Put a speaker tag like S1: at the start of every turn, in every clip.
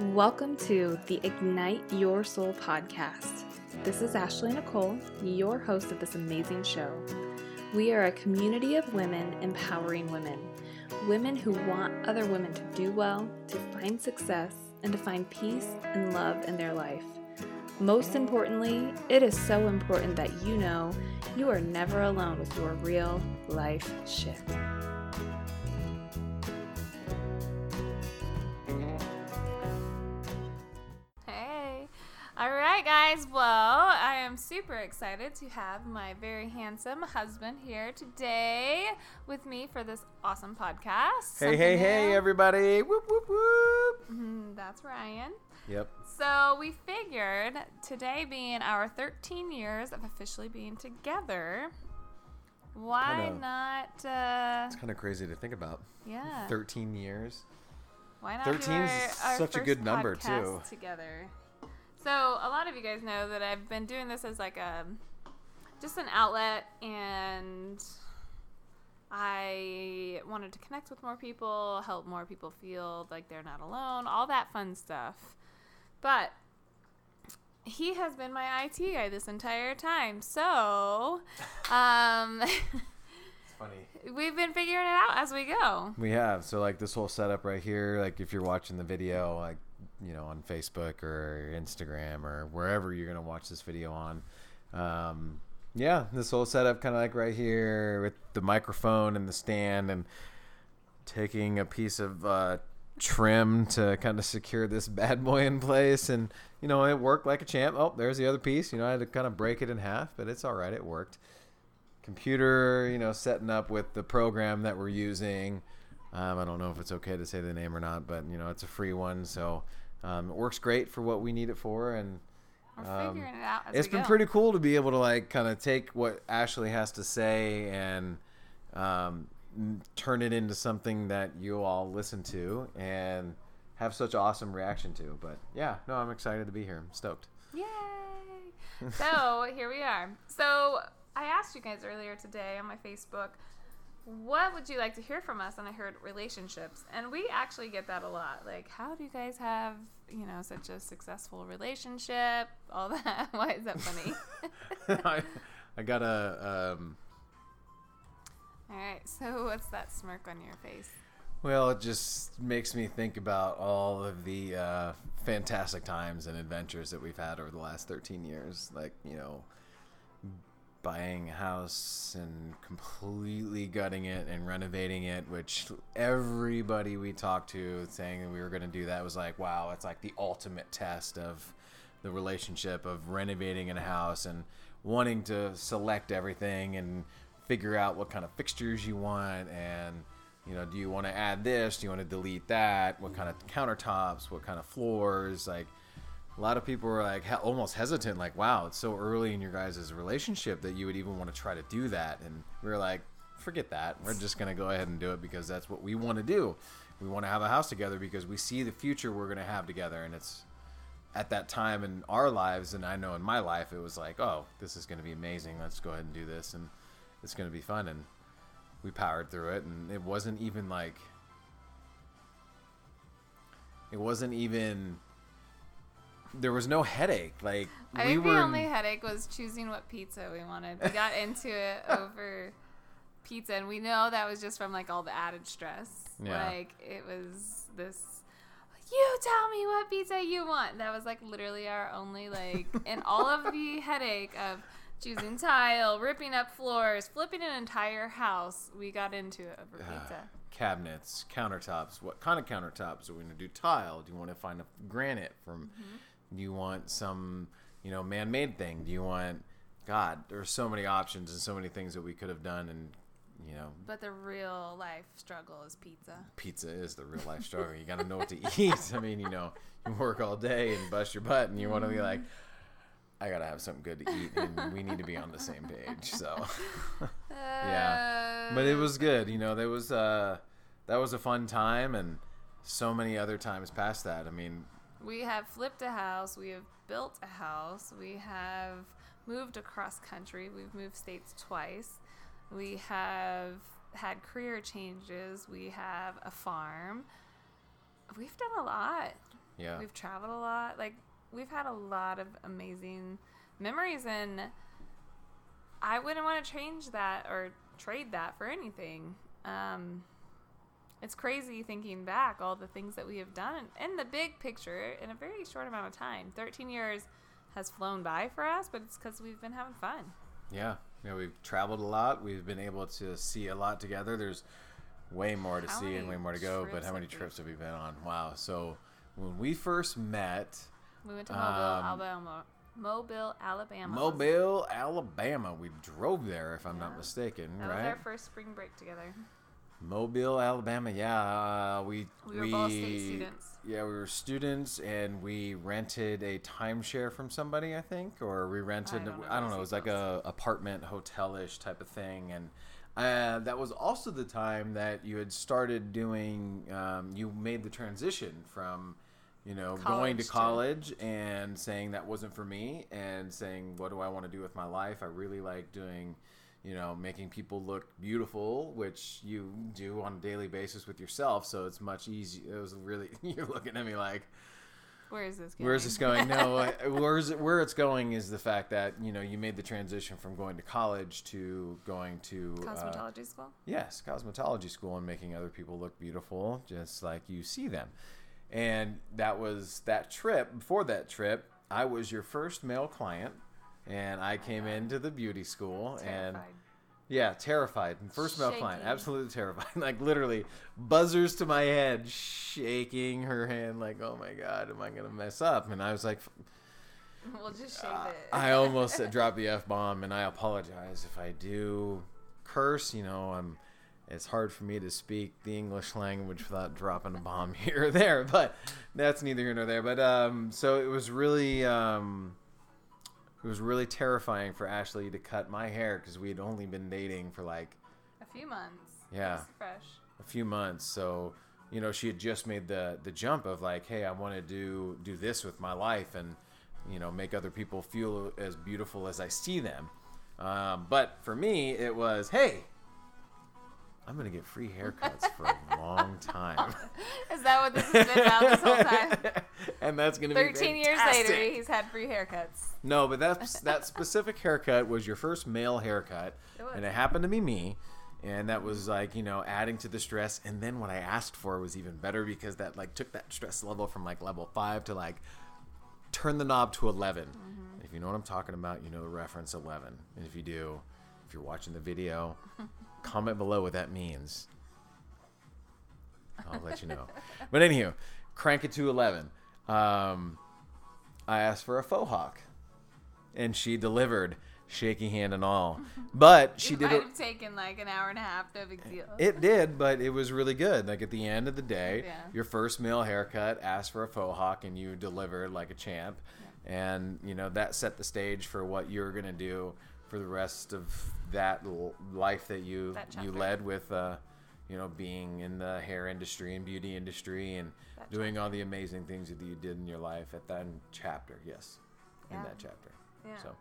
S1: Welcome to the Ignite Your Soul podcast. This is Ashley Nicole, your host of this amazing show. We are a community of women empowering women, women who want other women to do well, to find success, and to find peace and love in their life. Most importantly, it is so important that you know you are never alone with your real life shit.
S2: Guys. Well, I am super excited to have my very handsome husband here today with me for this awesome podcast.
S3: Hey, hey,
S2: Something
S3: hey,
S2: new.
S3: everybody. Whoop, whoop, whoop.
S2: Mhm, That's Ryan.
S3: Yep.
S2: So we figured today being our 13 years of officially being together, why
S3: Kinda-
S2: not? Uh,
S3: It's kind of crazy to think about.
S2: yeah.
S3: 13 years.
S2: Why not
S3: 13
S2: do
S3: is
S2: our
S3: such a
S2: first
S3: good number,
S2: podcast
S3: too.
S2: Together. So a lot of you guys know that I've been doing this as like a just an outlet, and I wanted to connect with more people, help more people feel like they're not alone, all that fun stuff. But he has been my IT guy this entire time, so um,
S3: It's funny.
S2: we've been figuring it out as we go.
S3: We have. So, like, this whole setup right here, like, if you're watching the video, like, you know, on Facebook or Instagram or wherever you're to watch this video on, um, yeah, this whole setup kind of like right here with the microphone and the stand and taking a piece of uh, trim to kind of secure this bad boy in place. And, you know, it worked like a champ. Oh, there's the other piece. You know, I had to kind of break it in half, but it's all right. It worked. Computer, you know, setting up with the program that we're using. Um, I don't know if it's okay to say the name or not, but, you know, it's a free one. So um, it works great for what we need it for. And, um,
S2: figuring it out as
S3: it's
S2: we
S3: been
S2: go.
S3: pretty cool to be able to like kind of take what Ashley has to say and um, turn it into something that you all listen to and have such awesome reaction to. But yeah, no, I'm excited to be here. I'm stoked.
S2: Yay! so here we are. So I asked you guys earlier today on my Facebook, what would you like to hear from us? And I heard relationships, and we actually get that a lot. Like, how do you guys have you know such a successful relationship? All that. Why is that funny?
S3: I, I got a um,
S2: All right. So what's that smirk on your face?
S3: well, it just makes me think about all of the uh, fantastic times and adventures that we've had over the last 13 years. Like, you know, buying a house and completely gutting it and renovating it, which everybody we talked to saying that we were going to do that was like, wow, it's like the ultimate test of the relationship of renovating a house and wanting to select everything and figure out what kind of fixtures you want and you know do you want to add this? Do you want to delete that? What kind of countertops? What kind of floors? Like a lot of people were like almost hesitant like wow it's so early in your guys' relationship that you would even want to try to do that. And we were like forget that. We're just to go ahead and do it because that's what we want to do. We want to have a house together because we see the future we're to have together. And it's at that time in our lives and i know in my life it was like oh this is going to be amazing. Let's go ahead and do this and it's going to be fun. And we powered through it and it wasn't even like it wasn't even there was no headache like
S2: I
S3: we
S2: think
S3: were
S2: the only headache was choosing what pizza we wanted. We got into it over pizza, and we know that was just from like all the added stress.
S3: Yeah.
S2: Like it was this. You tell me what pizza you want. That was like literally our only like, and all of the headache of choosing tile, ripping up floors, flipping an entire house. We got into it over
S3: uh,
S2: pizza.
S3: cabinets countertops what kind of countertops are we going to do tile do you want to find a granite from
S2: Mm-hmm.
S3: Do you want some you know man-made thing do you want god there's so many options and so many things that we could have done and you know
S2: But the real life struggle is pizza.
S3: pizza is the real life struggle. You got to know what to eat. I mean, you know, you work all day and bust your butt, and you want to be like, I gotta have something good to eat, and we need to be on the same page. So, yeah, but it was good. You know, there was uh, that was a fun time, and so many other times past that. I mean,
S2: We have flipped a house. We have built a house. We have moved across country. We've moved states twice. We have had career changes. We have a farm. We've done a lot.
S3: Yeah.
S2: We've traveled a lot. Like we've had a lot of amazing memories and I wouldn't want to change that or trade that for anything. Um it's crazy thinking back all the things that we have done in the big picture in a very short amount of time. 13 years has flown by for us, but it's cuz we've been having fun.
S3: Yeah. You know, we've traveled a lot. We've been able to see a lot together. There's way more to
S2: How
S3: see and way more to go, but how many
S2: have we-
S3: trips have we been on? Wow. So when we first met,
S2: We went to Mobile,
S3: Um,
S2: Alabama. Mobile, Alabama.
S3: Mobile, Alabama. We drove there, if I'm not mistaken,
S2: That was
S3: right?
S2: our first spring break together.
S3: Mobile, Alabama. Yeah, uh, we
S2: We were both state students.
S3: Yeah, we were students, and we rented a timeshare from somebody, I think, or we rented.
S2: don't know
S3: I don't know. It was like a apartment, hotelish type of thing, and uh, that was also the time that you had started doing. Um, you made the transition from. You know, going to
S2: College to-
S3: college and saying that wasn't for me, and saying, what do I want to do with my life? I really like doing you know, making people look beautiful, which you do on a daily basis with yourself. So it's much easier. It was really you're looking at me like,
S2: Where is this going?
S3: where's this going? No, uh, where's it, where it's going is the fact that you know you made the transition from going to college to going to uh,
S2: Cosmetology school?
S3: yes, cosmetology school and making other people look beautiful just like you see them. And that was that trip. Before that trip, I was your first male client, and I came into the beauty school and. Yeah, terrified. First male client, absolutely terrified. like literally, buzzers to my head, shaking her hand, like, "Oh my god, am I gonna mess up?" And I was like,
S2: we'll just shave
S3: uh,
S2: it.
S3: I almost dropped the f bomb, and I apologize if I do curse. You know, I'm. It's hard for me to speak the English language without dropping a bomb here or there, but that's neither here nor there. But um, so it was really um, it was really terrifying for Ashley to cut my hair because we had only been dating for like
S2: A few months.
S3: Yeah.
S2: Fresh.
S3: a few months. So, you know, she had just made the the jump of like, hey, I want to do do this with my life and you know make other people feel as beautiful as I see them. Um, but for me, it was, hey, I'm gonna get free haircuts for a long time,
S2: Is that what this has been about this whole time?
S3: and that's gonna
S2: 13
S3: be
S2: years later, he's had free haircuts.
S3: No, but that that specific haircut was your first male haircut,
S2: It was.
S3: and it happened to be me, and that was like you know adding to the stress. And then what I asked for was even better because that like took that stress level from like level five to like turn the knob to 11
S2: Mm-hmm.
S3: If you know what I'm talking about, you know the reference eleven, and if you do, if you're watching the video, comment below what that means. I'll let you know. But anywho, crank it to 11. Um, I asked for a faux hawk, and she delivered, shaky hand and all. But she
S2: it
S3: did
S2: might
S3: it.
S2: have taken like an hour and a half. No big deal.
S3: It did, but it was really good. Like at the end of the day,
S2: Yeah.
S3: your first male haircut asked for a faux hawk, and you delivered like a champ. And you know that set the stage for what you're gonna do for the rest of that l- life that you
S2: That
S3: you led with, uh, you know, being in the hair industry and beauty industry and
S2: That
S3: doing all the amazing things that you did in your life at that chapter. Yes, in that chapter.
S2: Yeah.
S3: So.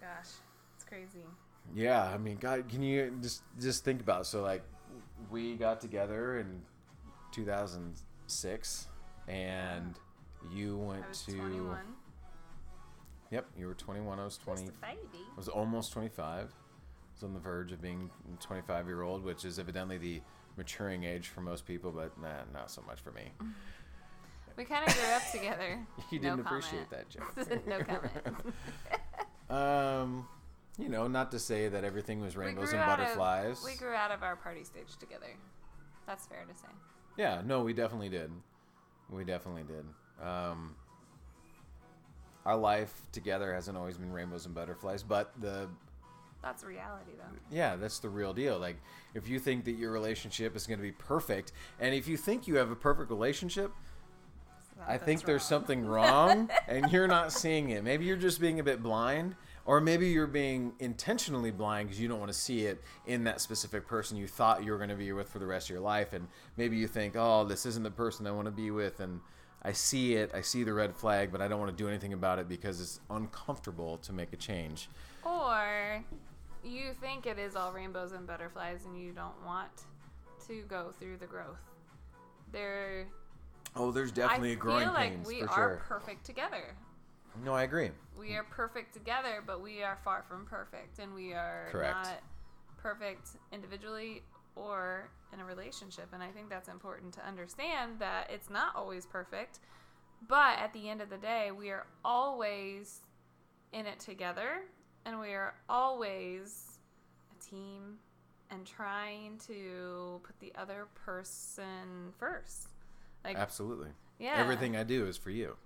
S2: Gosh, it's crazy.
S3: Yeah, I mean, God, can you just just think about it? so like we got together in 2006, and you went to
S2: 21.
S3: Yep, you were 21. I was 20.
S2: Just a baby.
S3: I was almost 25. I was on the verge of being 25 year old, which is evidently the maturing age for most people, but nah, not so much for me.
S2: We kind of grew up together.
S3: You
S2: No
S3: didn't appreciate that joke.
S2: no comment.
S3: Um, you know, not to say that everything was rainbows and
S2: out of-
S3: butterflies.
S2: we grew out of our party stage together. That's fair to say.
S3: Yeah, no, we definitely did. We definitely did. Um, our life together hasn't always been rainbows and butterflies, but the
S2: That's reality, though.
S3: yeah, that's the real deal. Like, if you think that your relationship is going to be perfect, and if you think you have a perfect relationship, I think there's
S2: wrong.
S3: something wrong, and you're not seeing it. Maybe you're just being a bit blind, or maybe you're being intentionally blind because you don't want to see it in that specific person you thought you were going to be with for the rest of your life, and maybe you think, oh, this isn't the person I want to be with, and I see it, I see the red flag, but I don't want to do anything about it because it's uncomfortable to make a change.
S2: Or you think it is all rainbows and butterflies and you don't want to go through the growth. There
S3: Oh, there's definitely
S2: I
S3: a growing.
S2: I feel like
S3: pains
S2: we
S3: for
S2: are
S3: sure.
S2: perfect together.
S3: No, I agree.
S2: We are perfect together, but we are far from perfect, and we are
S3: Correct.
S2: not perfect individually or in a relationship. And I think that's important to understand that it's not always perfect, but at the end of the day, we are always in it together, and we are always a team and trying to put the other person first. Like,
S3: Absolutely.
S2: yeah,
S3: Everything I do is for you.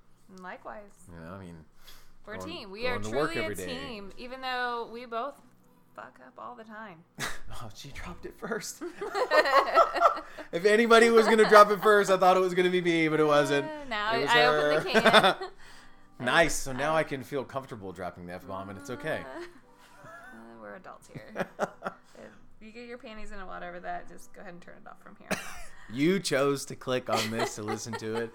S2: Likewise.
S3: You know, I mean,
S2: We're a team. We are
S3: going to work
S2: truly a
S3: day.
S2: team, even though we both fuck up all the time.
S3: oh, she dropped it first. if anybody was gonna drop it first, I thought it was gonna be me, but it wasn't.
S2: Uh, now
S3: It was
S2: I open the can.
S3: Nice. So now I can feel comfortable dropping the f bomb, and it's okay.
S2: Uh, we're adults here. if you get your panties in a whatever that, just go ahead and turn it off from here.
S3: You chose to click on this to listen to it.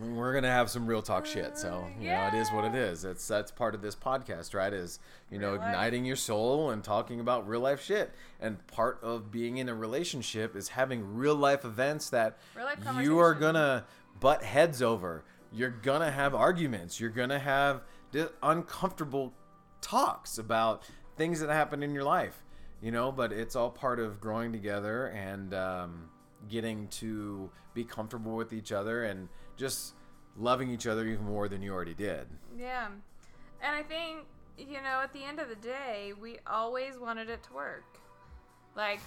S3: We're gonna have some real talk shit, so you know it is what it is. That's that's part of this podcast, right? Is you know
S2: Real life.
S3: igniting your soul and talking about real life shit. And part of being in a relationship is having real life events that
S2: life
S3: you are gonna butt heads over. You're gonna have arguments. You're gonna have uncomfortable talks about things that happen in your life, you know. But it's all part of growing together and um, getting to be comfortable with each other and just loving each other even more than you already did.
S2: yeah. And I think, you know, at the end of the day, we always wanted it to work. Like,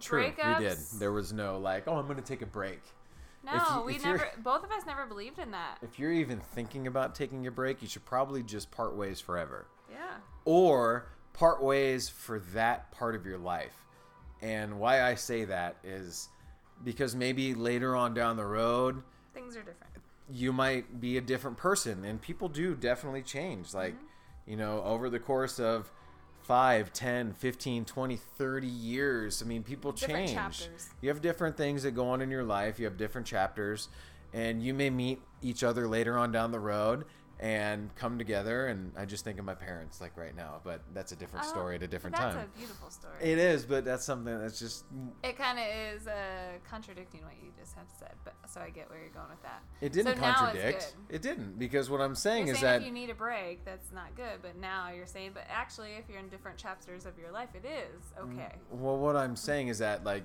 S3: True,
S2: breakups.
S3: we did. There was no like, oh, I'm gonna take a break.
S2: No,
S3: you-
S2: we never, both of us never believed in that.
S3: If you're even thinking about taking a break, you should probably just part ways forever.
S2: Yeah.
S3: or part ways for that part of your life. And why I say that is because maybe later on down the road,
S2: Things are different.
S3: you might be a different person and people do definitely change like mm-hmm. you know over the course of 5 10 15 20 30 years i mean people
S2: Different
S3: change
S2: chapters.
S3: you have different things that go on in your life you have different chapters and you may meet each other later on down the road and come together and i just think of my parents like right now but that's a different
S2: Oh,
S3: story at a different
S2: that's
S3: time
S2: a beautiful story.
S3: it is but that's something that's just
S2: It kind of is uh, contradicting what you just have said, but so I get where you're going with that.
S3: it didn't
S2: so
S3: contradict it didn't because what i'm saying
S2: You're
S3: is
S2: saying
S3: that
S2: if you need a break, that's not good. But now you're saying, but actually, if you're in different chapters of your life, it is okay.
S3: Well, what I'm saying is that like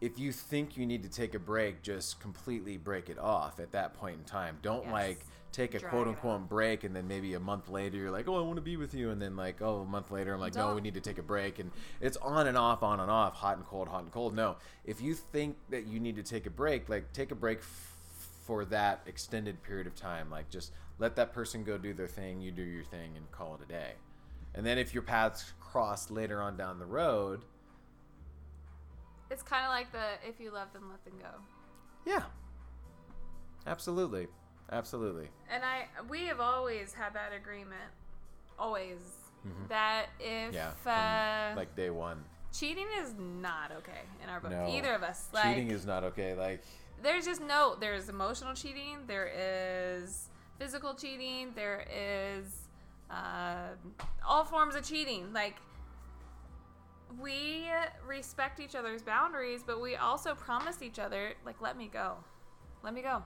S3: if you think you need to take a break, just completely break it off at that point in time. Don't
S2: Yes.
S3: like take a
S2: Drag
S3: quote unquote break and then maybe a month later you're like, "Oh, I want to be with you." And then like, "Oh, a month later I'm like, "No, we need to take a break." And it's on and off, on and off, hot and cold, hot and cold. No. If you think that you need to take a break, like take a break f- for that extended period of time. Like just let that person go do their thing, you do your thing and call it a day. And then if your paths cross later on down the road,
S2: It's kind of like the if you love them, let them go.
S3: Yeah. Absolutely. Absolutely.
S2: And I, we have always had that agreement, always that if
S3: Mm-hmm. Yeah.
S2: uh,
S3: like day one.
S2: cheating is not okay in our book,
S3: No.
S2: either of us. Like,
S3: Cheating is not okay. Like
S2: there's just no there's emotional cheating there is physical cheating there is uh, all forms of cheating like we respect each other's boundaries but we also promise each other like let me go let me go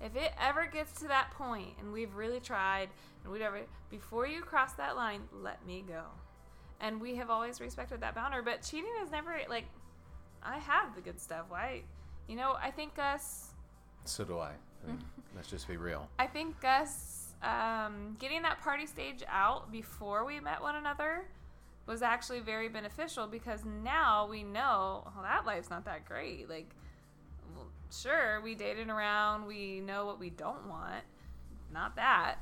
S2: if it ever gets to that point and we've really tried and whatever before you cross that line let me go and we have always respected that boundary but cheating is never like i have the good stuff why you know i think us
S3: so do I. I mean, let's just be real.
S2: i think us um, getting that party stage out before we met one another was actually very beneficial because now we know well, that life's not that great. Like well, sure we dated around we know what we don't want not that.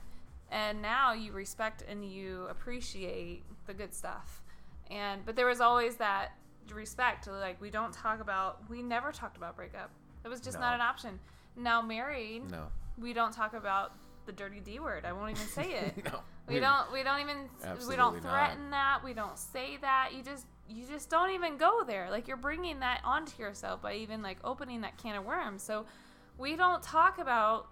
S2: And now you respect and you appreciate the good stuff. And but there was always that respect like we don't talk about we never talked about breakup. It was just
S3: No.
S2: not an option. Now married
S3: No.
S2: we don't talk about the dirty d word. I won't even say it.
S3: No.
S2: we don't we don't even we don't
S3: not.
S2: threaten that. We don't say that. You just you just don't even go there. Like you're bringing that onto yourself by even like opening that can of worms. So we don't talk about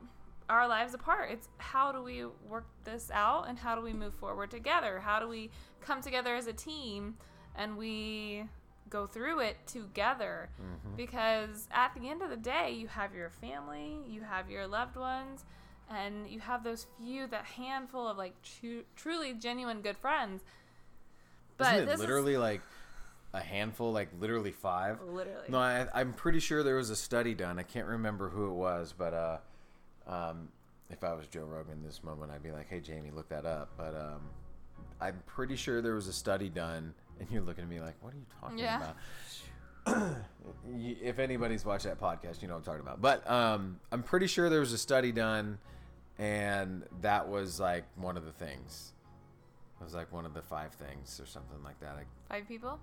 S2: our lives apart. It's how do we work this out and how do we move forward together? How do we come together as a team and we go through it together?
S3: Mm-hmm.
S2: because at the end of the day you have your family you have your loved ones and you have those few that handful of like tru- truly genuine good friends but
S3: Isn't
S2: this
S3: it literally like a handful, like literally five?
S2: literally
S3: No, I, I'm pretty sure there was a study done. I can't remember who it was, but uh, um, if I was Joe Rogan this moment, I'd be like, "Hey, Jamie, look that up." But um, I'm pretty sure there was a study done, and you're looking at me like, "What are you talking
S2: Yeah.
S3: about?" If anybody's watched that podcast, you know what I'm talking about. But um, I'm pretty sure there was a study done, and that was like one of the things. It was like one of the five things or something like that. Like,
S2: five people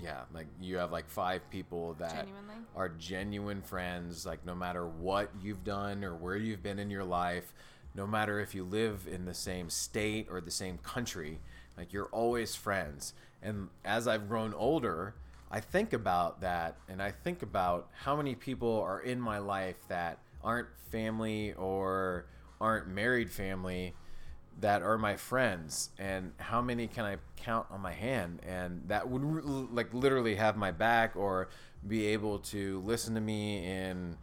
S3: yeah, like you have like five people that
S2: genuinely
S3: are genuine friends. Like no matter what you've done or where you've been in your life, no matter if you live in the same state or the same country, like you're always friends. And as I've grown older, I think about that and I think about how many people are in my life that aren't family or aren't married family that are my friends and how many can i count on my hand? And that would like literally have my back or be able to listen to me in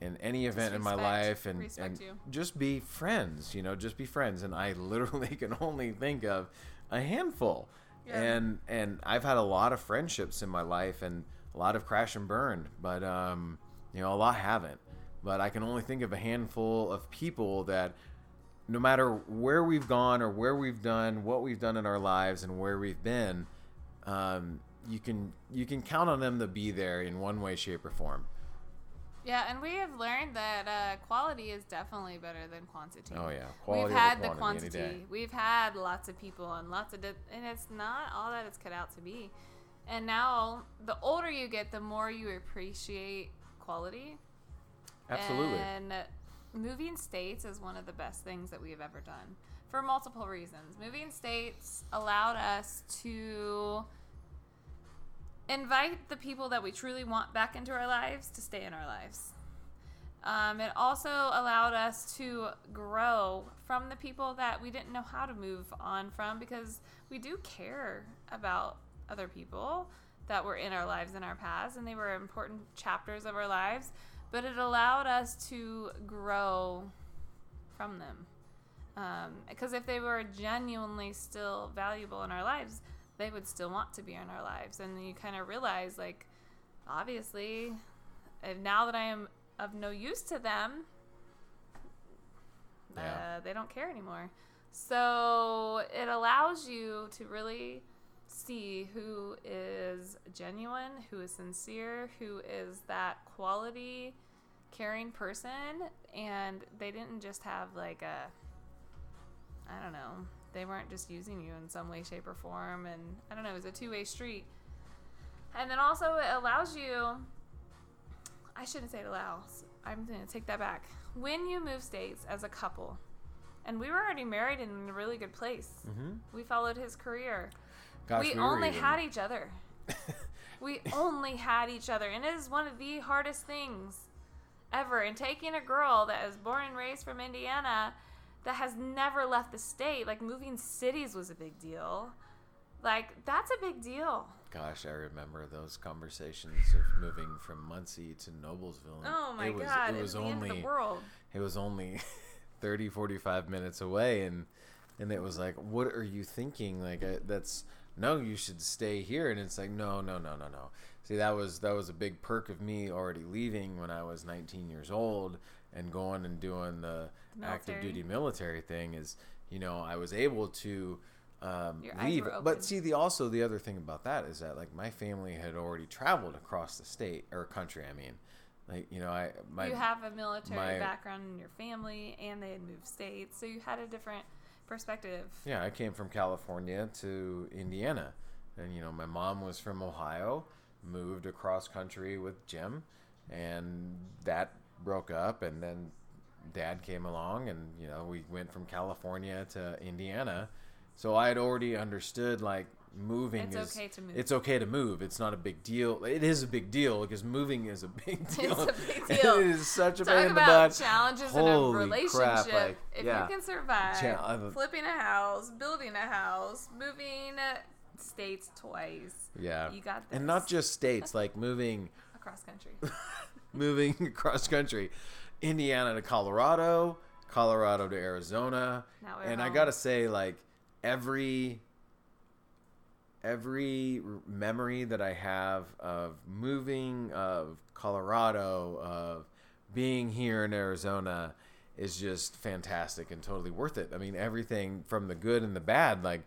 S3: in any event in my life and, and
S2: you.
S3: just be friends you know just be friends. And i literally can only think of a handful.
S2: Yeah.
S3: and and i've had a lot of friendships in my life and a lot of crash and burn but um you know a lot haven't but i can only think of a handful of people that no matter where we've gone or where we've done what we've done in our lives and where we've been um, you can you can count on them to be there in one way shape or form
S2: yeah and we have learned that uh, quality is definitely better than quantity
S3: oh yeah
S2: We've had the
S3: quantity
S2: quantity. We've had lots of people and lots of, di- and it's not all that it's cut out to be. And now, the older you get, the more you appreciate quality.
S3: Absolutely
S2: And moving states is one of the best things that we've ever done for multiple reasons. Moving states allowed us to invite the people that we truly want back into our lives to stay in our lives. Um, it also allowed us to grow from the people that we didn't know how to move on from because we do care about other people that were in our lives in our past and they were important chapters of our lives, but it allowed us to grow from them. Because if they were genuinely still valuable in our lives, they would still want to be in our lives. And you kind of realize, like, obviously, now that I am of no use to them,
S3: Yeah.
S2: uh, they don't care anymore. So it allows you to really see who is genuine, who is sincere, who is that quality, caring person, and they didn't just have like a, I don't know, they weren't just using you in some way, shape, or form, and I don't know, it was a two way street. And then also it allows you, I shouldn't say it allows, I'm going to take that back. When you move states as a couple, and we were already married and in a really good place.
S3: hmm
S2: We followed his career.
S3: Gosh,
S2: we,
S3: were
S2: only
S3: even-
S2: had each other. we only had each other. And it is one of the hardest things ever. And taking a girl that is born and raised from Indiana that has never left the state, like moving cities was a big deal. Like, that's a big deal.
S3: Gosh, I remember those conversations of moving from Muncie to Noblesville.
S2: Oh my
S3: it was,
S2: God.
S3: It was
S2: the
S3: only
S2: the world.
S3: it was only 30 45 minutes away and and it was like what are you thinking like I, that's no you should stay here. And it's like no no no no no. See that was that was a big perk of me already leaving when i was 19 years old and going and doing the active duty military thing is you know i was able to um, leave. but see the also the other thing about that is that like my family had already traveled across the state or country i mean like you know i my
S2: you have a military
S3: my-
S2: background in your family, and they had moved states, so you had a different perspective.
S3: Yeah, I came from California to Indiana. And, you know, my mom was from Ohio, moved across country with Jim, and that broke up. And then dad came along, and, you know, we went from California to Indiana. So I had already understood, like, moving
S2: It's
S3: is.
S2: okay to move.
S3: It's okay to move. It's not a big deal. It is a big deal because moving is a big deal.
S2: a big deal.
S3: it is such a pain
S2: Talk
S3: in the
S2: about
S3: butt.
S2: challenges in a relationship.
S3: crap, like,
S2: if
S3: yeah.
S2: you can survive flipping a house, building a house, moving states twice.
S3: Yeah.
S2: You got that
S3: And not just states, like moving
S2: across country.
S3: moving across country, Indiana to Colorado, Colorado to Arizona, and I gotta say, like every every memory that I have of moving, of Colorado, of being here in Arizona, is just fantastic and totally worth it. I mean, everything from the good and the bad, like.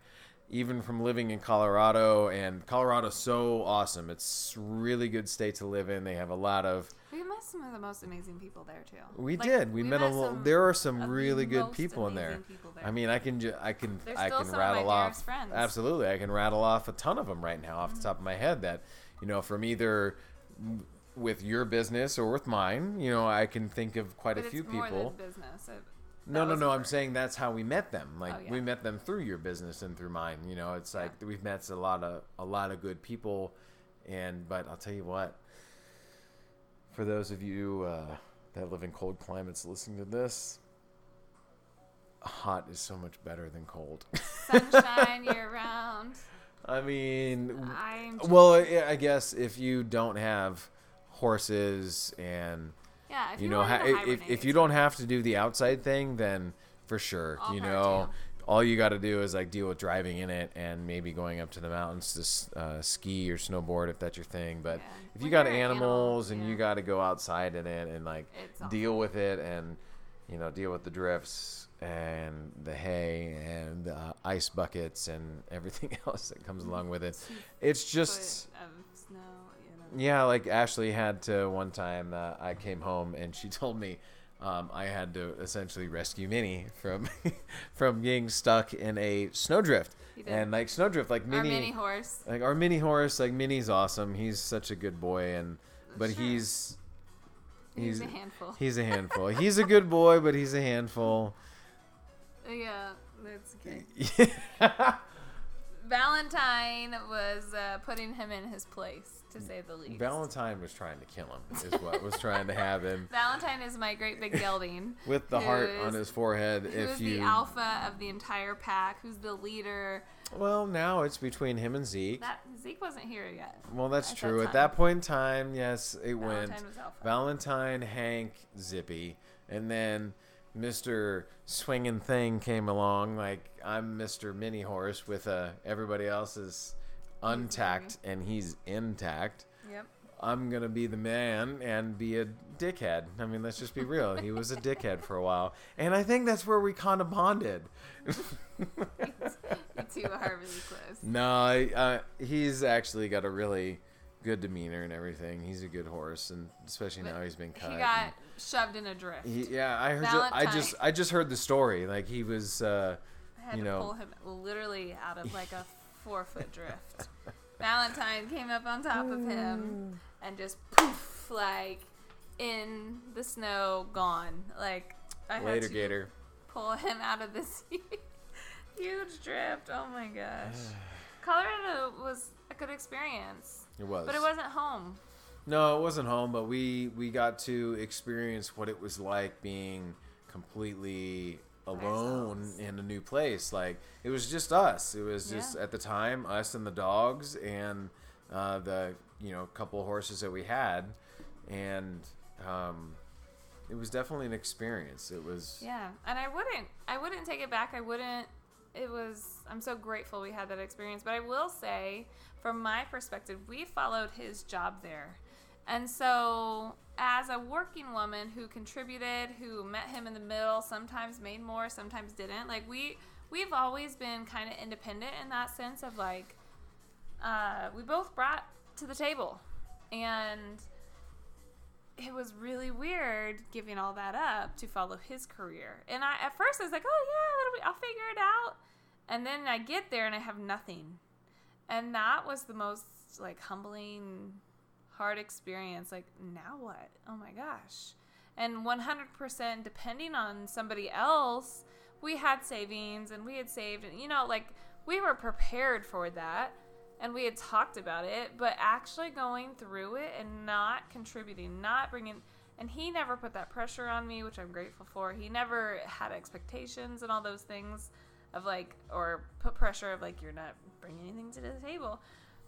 S3: Even from living in Colorado, and Colorado's so awesome. It's really good state to live in. They have a lot of
S2: We met some of the most amazing people there too.
S3: we
S2: Like,
S3: did. We, met, a lot. There are some really good people in there.
S2: people there.
S3: I mean, I can ju- I can
S2: They're
S3: I can rattle off.
S2: Mm-hmm.
S3: absolutely. I can rattle off a ton of them right now off the top of my head. That you know, from either with your business or with mine, you know, I can think of quite
S2: but
S3: a few people.
S2: than business. It-
S3: No, no, no. I'm saying that's how we met them. Like
S2: Oh, yeah.
S3: we met them through your business and through mine. You know, it's
S2: Yeah.
S3: like we've met a lot of a lot of good people, and but I'll tell you what. For those of you uh, that live in cold climates listening to this, hot is so much better than cold.
S2: sunshine year round.
S3: I mean,
S2: I'm
S3: well, I guess if you don't have horses and
S2: yeah. If
S3: you
S2: you,
S3: know, ha- if, if you don't have to do the outside thing, then for sure,
S2: All
S3: you know, all you got to do is like deal with driving in it and maybe going up to the mountains to uh, ski or snowboard if that's your thing. But
S2: Yeah.
S3: if
S2: When
S3: you got
S2: you're an animal,
S3: animals and you got to go outside in it and like
S2: It's
S3: deal with it and you know deal with the drifts and the hay and uh, ice buckets and everything else that comes along with it, it's just
S2: foot of snow. You know.
S3: Yeah, like Ashley had to one time. Uh, I came home and she told me um, I had to essentially rescue Minnie from from being stuck in a snowdrift. And like snowdrift, like
S2: Our
S3: Minnie,
S2: mini horse.
S3: like our mini horse, like Minnie's awesome. He's such a good boy, and but
S2: Sure.
S3: he's
S2: He's,
S3: he's
S2: a handful.
S3: he's a handful. he's a good boy, but he's a handful.
S2: yeah, that's okay. Valentine was uh, putting him in his place, to say the least.
S3: Valentine was trying to kill him. Is what was trying to happen
S2: Valentine is my great big gelding.
S3: with the heart on his forehead.
S2: Who's
S3: If you
S2: the alpha of the entire pack? Who's the leader?
S3: well, now it's between him and Zeke.
S2: That Zeke wasn't here yet.
S3: Well, that's
S2: at that
S3: true. At that point in time, yes, it went
S2: Valentine was alpha.
S3: Valentine, Hank, Zippy, and then Mister Swinging Thing came along. Like I'm Mister Mini Horse with uh, everybody else is untacked and he's intact.
S2: Yep.
S3: I'm gonna be the man and be a dickhead. I mean, let's just be real. He was a dickhead for a while, and I think that's where we kind of bonded.
S2: You two are really close.
S3: No, I, uh, he's actually got a really good demeanor and everything. He's a good horse, and especially
S2: But
S3: now he's been cut.
S2: He got shoved in a drift.
S3: He, yeah, I heard. ju- I just, I just heard the story. Like he was. Uh,
S2: I had
S3: you
S2: to
S3: know.
S2: pull him literally out of like a four foot drift. Valentine came up on top of him and just poof, like in the snow, gone. Like I had
S3: later,
S2: to
S3: Gator.
S2: pull him out of this huge drift. Oh my gosh. Colorado was a good experience,
S3: It was.
S2: but it wasn't home.
S3: No, it wasn't home, but we we got to experience what it was like being completely alone
S2: Ourselves.
S3: in a new place. Like it was just us. It was just
S2: Yeah.
S3: at the time us and the dogs and uh, the you know couple horses that we had, and um, it was definitely an experience. It was
S2: Yeah, and I wouldn't, I wouldn't take it back. I wouldn't. It was. I'm so grateful we had that experience. But I will say, from my perspective, we followed his job there, and so as a working woman who contributed, who met him in the middle, sometimes made more, sometimes didn't. Like we, we've always been kind of independent in that sense of like, uh, we both brought to the table, and it was really weird giving all that up to follow his career. And I at first I was like, "Oh yeah, I'll figure it out." And then I get there and I have nothing. And that was the most like humbling hard experience. Like, now what? Oh my gosh. And 100% depending on somebody else, we had savings and we had saved and you know, like we were prepared for that and we had talked about it, but actually going through it and not contributing, not bringing, and he never put that pressure on me, which I'm grateful for. He never had expectations and all those things. of like or put pressure of like you're not bringing anything to the table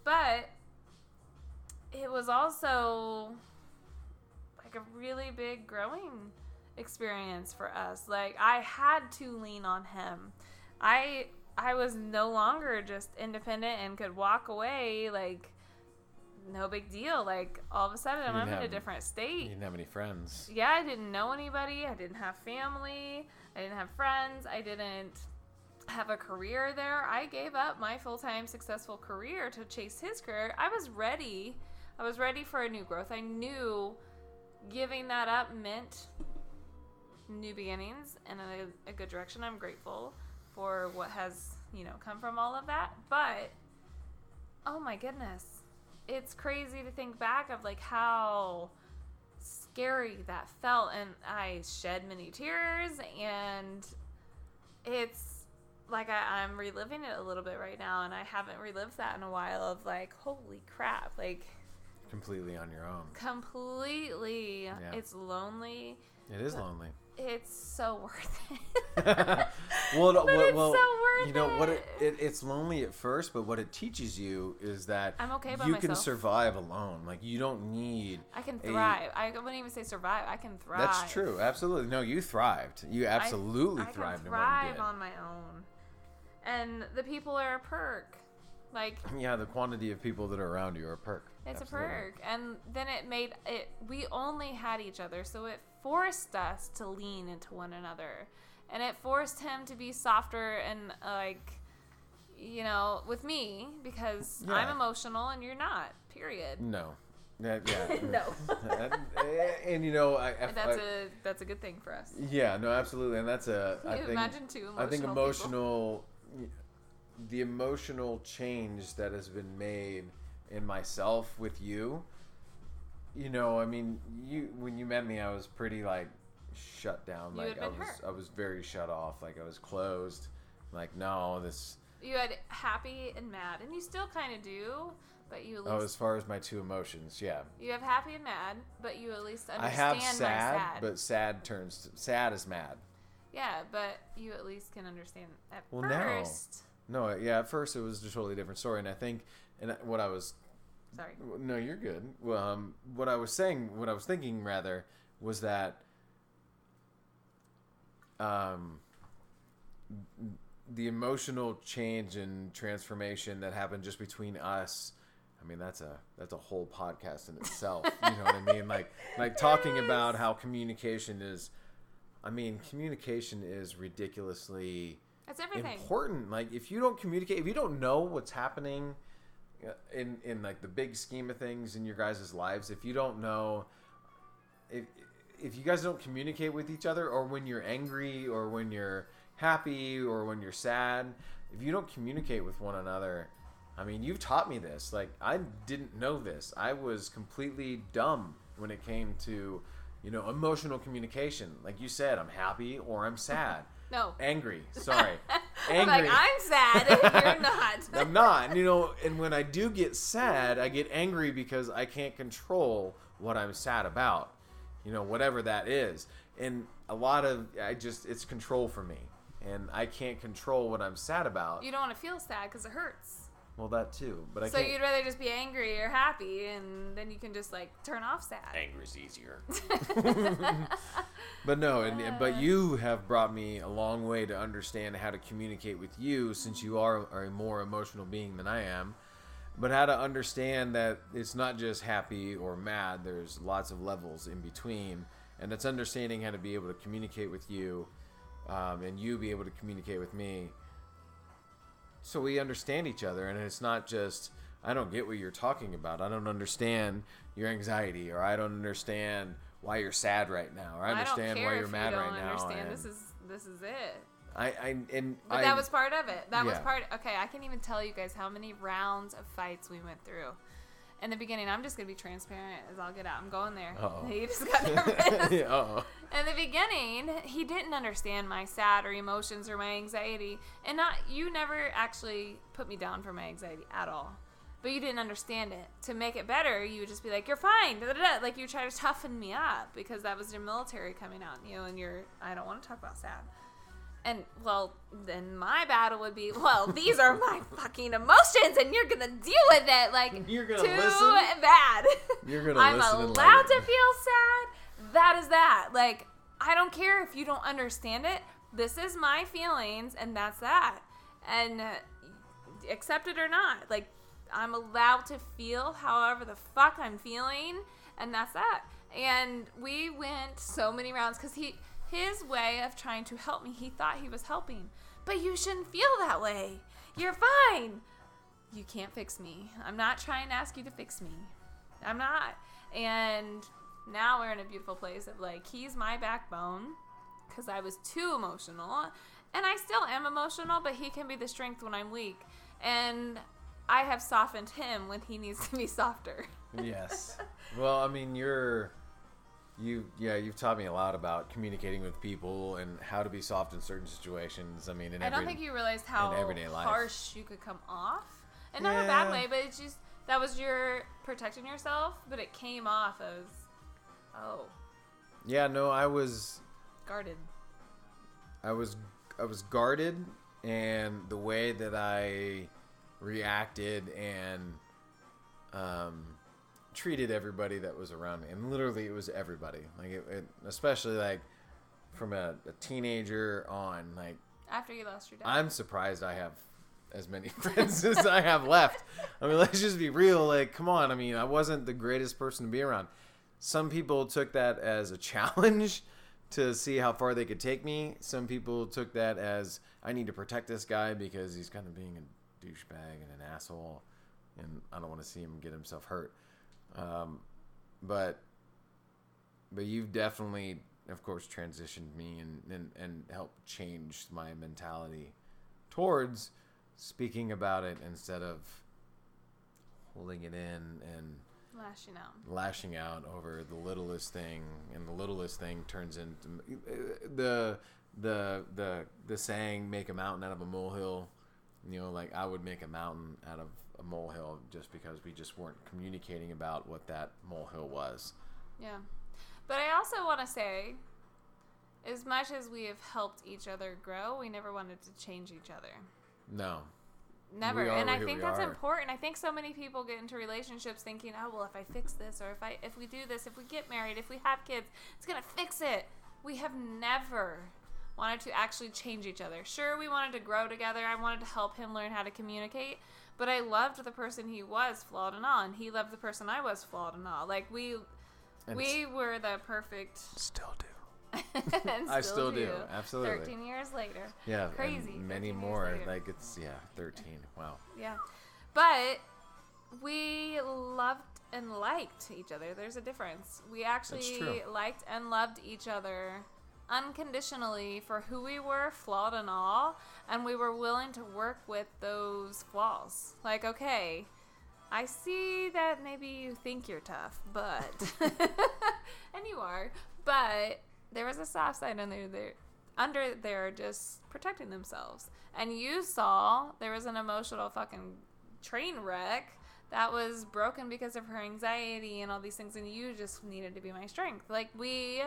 S2: but it was also like a really big growing experience for us like i had to lean on him i i was no longer just independent and could walk away like no big deal like all of a sudden i'm
S3: didn't
S2: in a
S3: have-
S2: different
S3: You
S2: state
S3: didn't have any friends.
S2: yeah, I didn't know anybody. I didn't have family. I didn't have friends. I didn't have a career there. I gave up my full time successful career to chase his career. I was ready. I was ready for a new growth. I knew giving that up meant new beginnings and a, a good direction. I'm grateful for what has, you know, come from all of that. But oh my goodness. It's crazy to think back of like how scary that felt and I shed many tears and it's like I, I'm reliving it a little bit right now and I haven't relived that in a while of like holy crap like
S3: Completely on your own.
S2: completely it's lonely
S3: It is lonely.
S2: It's so worth it
S3: well, well,
S2: it's
S3: well,
S2: so worth
S3: you know what? It,
S2: it.
S3: it it's lonely at first, but what it teaches you is that
S2: I'm okay by
S3: you can survive alone. Like you don't need.
S2: I can thrive I wouldn't even say survive I can thrive
S3: That's true. Absolutely. No, you thrived. You
S2: I-
S3: absolutely
S2: I, can
S3: thrived in
S2: thrive
S3: what you did.
S2: on my own and the people are a perk like
S3: Yeah, the quantity of people that are around you are a perk.
S2: It's
S3: Absolutely.
S2: a perk. And then it made it, we only had each other. So it forced us to lean into one another. And it forced him to be softer and like, you know, with me because I'm emotional and you're not, period.
S3: No. Yeah. yeah.
S2: no.
S3: and, and, you know, I, I,
S2: that's
S3: I-
S2: a that's a good thing for us.
S3: Yeah, no, absolutely, and that's a. I
S2: Can you
S3: think,
S2: imagine two
S3: I think
S2: emotional people?
S3: The emotional change that has been made in myself with you. You know, I mean, you when you met me, I was pretty like shut down.
S2: You
S3: like I was,
S2: hurt.
S3: I was very shut off. Like I was closed. Like no, this.
S2: You had happy and mad, and you still kind of do, but you at oh, least
S3: Oh, as far as my two emotions, yeah.
S2: you have happy and mad, but you at least
S3: I
S2: understand
S3: have sad,
S2: sad.
S3: but sad turns sad is mad.
S2: yeah, but you at least can understand at
S3: Well,
S2: first.
S3: No, yeah. At first, it was a totally different story, and I think, and what I was
S2: Sorry.
S3: No, you're good. Well, um, what I was saying, what I was thinking rather, was that um, the emotional change and transformation that happened just between us. I mean, that's a that's a whole podcast in itself. you know what I mean? Like like talking about how communication is. I mean, communication is ridiculously
S2: That's everything.
S3: important. Like if you don't communicate, if you don't know what's happening uh, in in like the big scheme of things in your guys' lives, if you don't know if if you guys don't communicate with each other or when you're angry or when you're happy or when you're sad, if you don't communicate with one another, I mean, you've taught me this. Like I didn't know this. I was completely dumb when it came to you know emotional communication. Like you said, I'm happy or I'm sad.
S2: No.
S3: Angry. Sorry.
S2: I'm like, I'm sad and you're not.
S3: I'm not. And, you know, and when I do get sad, I get angry because I can't control what I'm sad about. You know, whatever that is. And a lot of I just it's control for me. And I can't control what I'm sad about.
S2: you don't want to feel sad because it hurts.
S3: Well, that too. But I
S2: so
S3: can't.
S2: you'd rather just be angry or happy, and then you can just like turn off sad.
S3: Angry's easier. but no, and but you have brought me a long way to understand how to communicate with you since you are, are a more emotional being than I am. But how to understand that it's not just happy or mad, there's lots of levels in between. And it's understanding how to be able to communicate with you um, and you be able to communicate with me so we understand each other and it's not just i don't get what you're talking about i don't understand your anxiety or i don't understand why you're sad right now or i
S2: I don't
S3: understand
S2: care
S3: why you're mad
S2: you don't
S3: right now I
S2: understand.
S3: and
S2: This is this is it.
S3: I, I and
S2: But
S3: I,
S2: that was part of it. That was part. Okay, I can't even tell you guys how many rounds of fights we went through. In the beginning, I'm just gonna be transparent as I'll get out. I'm going there.
S3: Uh-oh.
S2: He just got nervous.
S3: oh
S2: In the beginning, he didn't understand my sad or emotions or my anxiety. And not you never actually put me down for my anxiety at all. But you didn't understand it. To make it better, you would just be like, "You're fine." Da, da, da. Like you try to toughen me up because that was your military coming out in you, and you're. I don't want to talk about sad. And well, then my battle would be, well, these are my fucking emotions, and you're gonna deal with it. Like
S3: You're gonna
S2: too
S3: listen?
S2: bad.
S3: You're gonna listen I'm
S2: allowed to feel sad. That is that. Like I don't care if you don't understand it. This is my feelings, and that's that. And uh, accept it or not. Like I'm allowed to feel however the fuck I'm feeling, and that's that. And we went so many rounds because he his way of trying to help me, he thought he was helping, but you shouldn't feel that way. You're fine. You can't fix me. I'm not trying to ask you to fix me. I'm not. And now we're in a beautiful place of like he's my backbone because I was too emotional, and I still am emotional, but he can be the strength when I'm weak, and I have softened him when he needs to be softer.
S3: yes. Well, I mean, you're you yeah, you've taught me a lot about communicating with people and how to be soft in certain situations. I mean, in
S2: I
S3: every
S2: don't think you realized how
S3: everyday life.
S2: harsh you could come off, and not in a bad way, but it's just that was your protecting yourself, but it came off as oh
S3: Yeah, no, I was
S2: guarded.
S3: I was I was guarded and the way that I reacted and um treated everybody that was around me and literally it was everybody like it, it especially like from a, a teenager on like
S2: After you lost your dad,
S3: I'm surprised I have as many friends as I have left. I mean, let's just be real. Like, come on. I mean, I wasn't the greatest person to be around. Some people took that as a challenge to see how far they could take me. Some people took that as I need to protect this guy because he's kind of being a douchebag and an asshole, and I don't want to see him get himself hurt. Um, but but you've definitely, of course, transitioned me and, and, and helped change my mentality towards speaking about it instead of holding it in and
S2: lashing out.
S3: lashing out over the littlest thing and the littlest thing turns into the the the the saying make a mountain out of a molehill you know like i would make a mountain out of a molehill just because we just weren't communicating about what that molehill was
S2: Yeah. But I also want to say, as much as we have helped each other grow, we never wanted to change each other.
S3: no
S2: Never. And I think that's
S3: are.
S2: important. I think so many people get into relationships thinking, "Oh, well, if I fix this or if I if we do this, if we get married, if we have kids, it's going to fix it." We have never wanted to actually change each other. Sure, we wanted to grow together. I wanted to help him learn how to communicate, but I loved the person he was, flawed and all, and he loved the person I was, flawed and all. Like we
S3: And
S2: we were the perfect
S3: still do
S2: and
S3: I still do, absolutely.
S2: 13 years later.
S3: yeah and
S2: Crazy,
S3: many more like it's yeah 13 wow
S2: Yeah. But we loved and liked each other. There's a difference. We actually liked and loved each other unconditionally for who we were, flawed and all, and we were willing to work with those flaws. Like, okay, I see that maybe you think you're tough, but and you are, but there was a soft side under there under there just protecting themselves. And you saw there was an emotional fucking train wreck that was broken because of her anxiety and all these things and you just needed to be my strength. Like we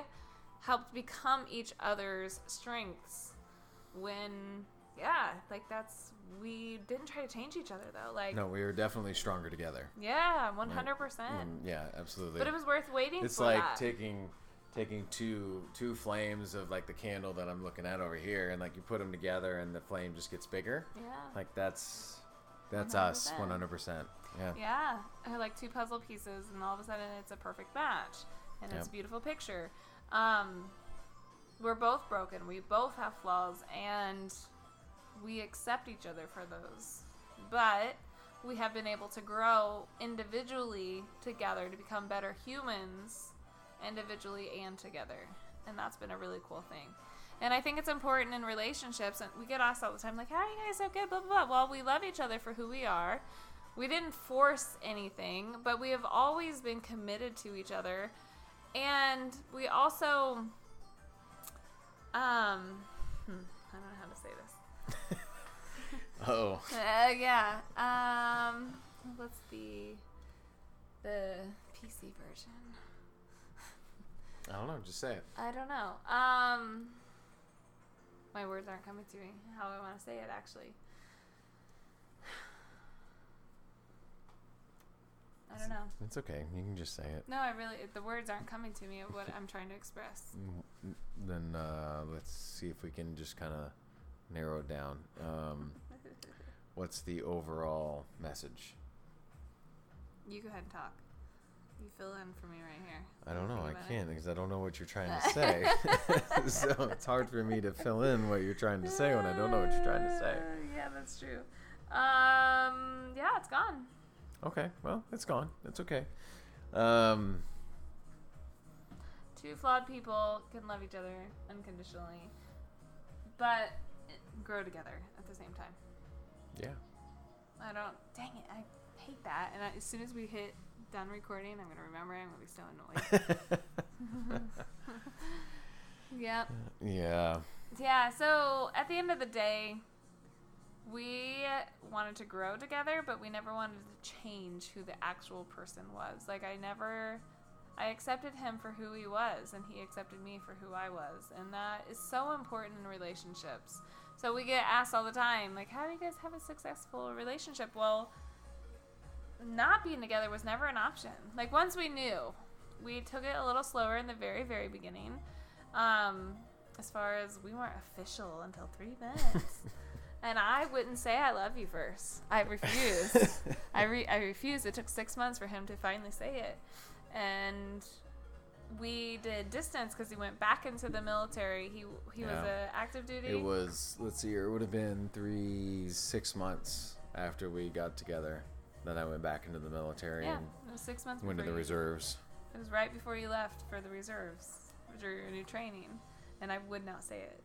S2: helped become each other's strengths when yeah, like that's we didn't try to change each other though. Like
S3: no we were definitely stronger together
S2: yeah, 100%.
S3: Mm, yeah absolutely
S2: But it was worth waiting
S3: it's like
S2: that.
S3: taking taking two two flames of like the candle that I'm looking at over here, and like you put them together, and the flame just gets bigger.
S2: yeah.
S3: Like that's that's us,
S2: 100%.
S3: one hundred percent. Yeah.
S2: Yeah, or like two puzzle pieces, and all of a sudden it's a perfect match, and it's
S3: Yep.
S2: a beautiful picture. Um, we're both broken. We both have flaws, and we accept each other for those. But we have been able to grow individually together to become better humans, individually and together, and that's been a really cool thing. And I think it's important in relationships, and we get asked all the time, like, "How are you guys so good?" Blah blah blah. Well, we love each other for who we are. We didn't force anything, but we have always been committed to each other. And we also um hmm, I don't know how to say this.
S3: Oh,
S2: Uh, yeah. Um what's the the PC version?
S3: I don't know. Just say it.
S2: I don't know. Um my words words aren't coming to me. How I want to say it actually. I don't know.
S3: It's okay. You can just say it.
S2: No, I really the words aren't coming to me of what I'm trying to express.
S3: Mm, Then uh, let's see if we can just kind of narrow it down. Um, what's the overall message?
S2: You go ahead and talk. You fill in for me right here.
S3: I don't know. I can't because I don't know what you're trying to say. so it's hard for me to fill in what you're trying to say when I don't know what you're trying to say.
S2: Uh, Yeah, that's true. Um, yeah, it's gone.
S3: Okay, well, it's gone. It's okay. Um,
S2: Two flawed people can love each other unconditionally, but grow together at the same time.
S3: yeah.
S2: I don't. Dang it! I hate that. And I, as soon as we hit done recording, I'm gonna remember. I'm gonna be so annoyed. yep.
S3: yeah.
S2: Yeah. So at the end of the day, we wanted to grow together, but we never wanted to change who the actual person was. Like I never. I accepted him for who he was, and he accepted me for who I was. And that is so important in relationships. So we get asked all the time, like, how do you guys have a successful relationship? Well, not being together was never an option. Like, once we knew, we took it a little slower in the very, very beginning. Um, as far as we weren't official until three minutes. And I wouldn't say I love you first. I refuse. I, re- I refused. It took six months for him to finally say it. And we did distance because he went back into the military. He he was
S3: Yeah.
S2: a active duty.
S3: It was, let's see it would have been three, six months after we got together. Then I went back into the military
S2: yeah,
S3: and
S2: it was six months.
S3: went to the
S2: you-
S3: reserves.
S2: It was right before you left for the reserves, for your new training, and I would not say it.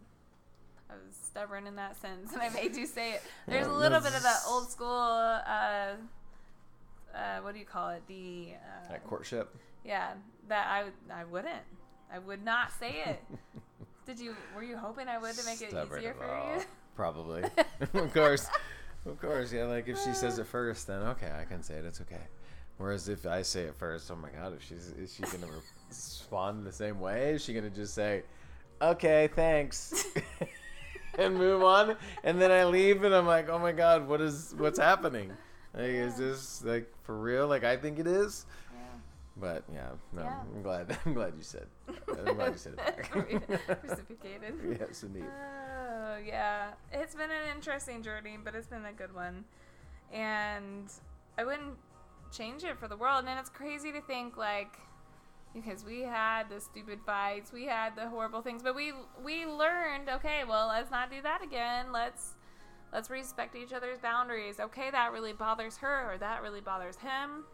S2: I was stubborn in that sense, and I made you say it. There's a little bit of that old school. Uh, uh, what do you call it? The uh,
S3: That courtship.
S2: yeah, that I I wouldn't. I would not say it. Did you? Were you hoping I would to make it easier for
S3: all.
S2: you?
S3: Probably. of course. Of course, yeah. Like if she says it first, then okay, I can say it. It's okay. Whereas if I say it first, oh my god, if she's is she gonna respond the same way? Is she gonna just say, "Okay, thanks," and move on? And then I leave, and I'm like, oh my god, what is what's happening? Like, is this like for real? Like I think it is.
S2: Yeah.
S3: But yeah, no,
S2: Yeah.
S3: I'm glad. I'm glad you said. I'm glad you said it back.
S2: Reciprocated.
S3: yes, indeed.
S2: Oh, yeah. It's been an interesting journey, but it's been a good one. And I wouldn't change it for the world. And it's crazy to think, like, because we had the stupid fights, we had the horrible things, but we we learned, okay, well, let's not do that again. Let's let's respect each other's boundaries. Okay, that really bothers her or that really bothers him.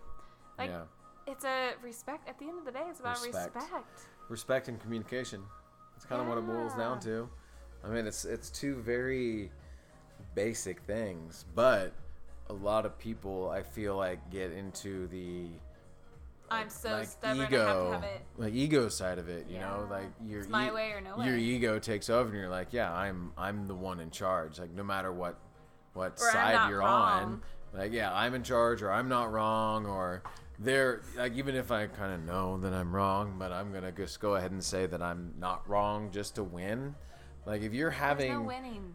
S2: Like
S3: yeah.
S2: it's a respect at the end of the day, it's about
S3: Respect.
S2: respect.
S3: respect and communication. That's kind of what it boils down to. I mean, it's it's two very basic things, but a lot of people I feel like get into the
S2: I'm so
S3: like
S2: stubborn.
S3: ego,
S2: I have to have it.
S3: like ego side of it. You know, like your
S2: It's my
S3: e-
S2: way or no
S3: your ego takes over, and you're like, yeah, I'm I'm the one in charge. Like no matter what what
S2: Or
S3: side you're
S2: wrong.
S3: on, like yeah, I'm in charge, or I'm not wrong, or there like even if I kind of know that I'm wrong, but I'm gonna just go ahead and say that I'm not wrong just to win. Like if you're
S2: There's
S3: having,
S2: no winning.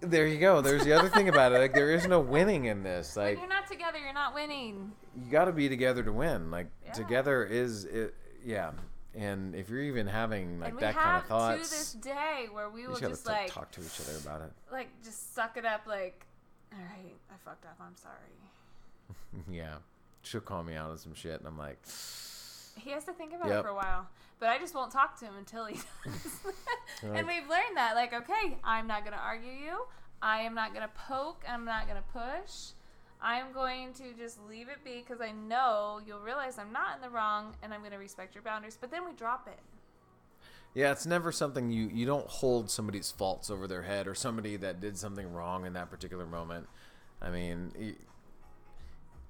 S3: There you go. There's the other thing about it. Like there is no winning in this.
S2: When
S3: Like
S2: you're not together, you're not winning.
S3: you got to be together to win. Like
S2: Yeah.
S3: together is it, yeah. And if you're even having like that kind of thoughts,
S2: to this day where we will
S3: just like, talk to each other about it.
S2: like just suck it up. Like, all right, I fucked up. I'm sorry.
S3: yeah, she'll call me out on some shit, and I'm like,
S2: He has to think about
S3: Yep.
S2: it for a while. But I just won't talk to him until he does.
S3: Like-
S2: and we've learned that. Like, okay, I'm not gonna argue you. I am not gonna poke. I'm not gonna push. I'm going to just leave it be because I know you'll realize I'm not in the wrong, and I'm gonna respect your boundaries. But then we drop it.
S3: yeah, it's never something you you don't hold somebody's faults over their head or somebody that did something wrong in that particular moment. I mean, y-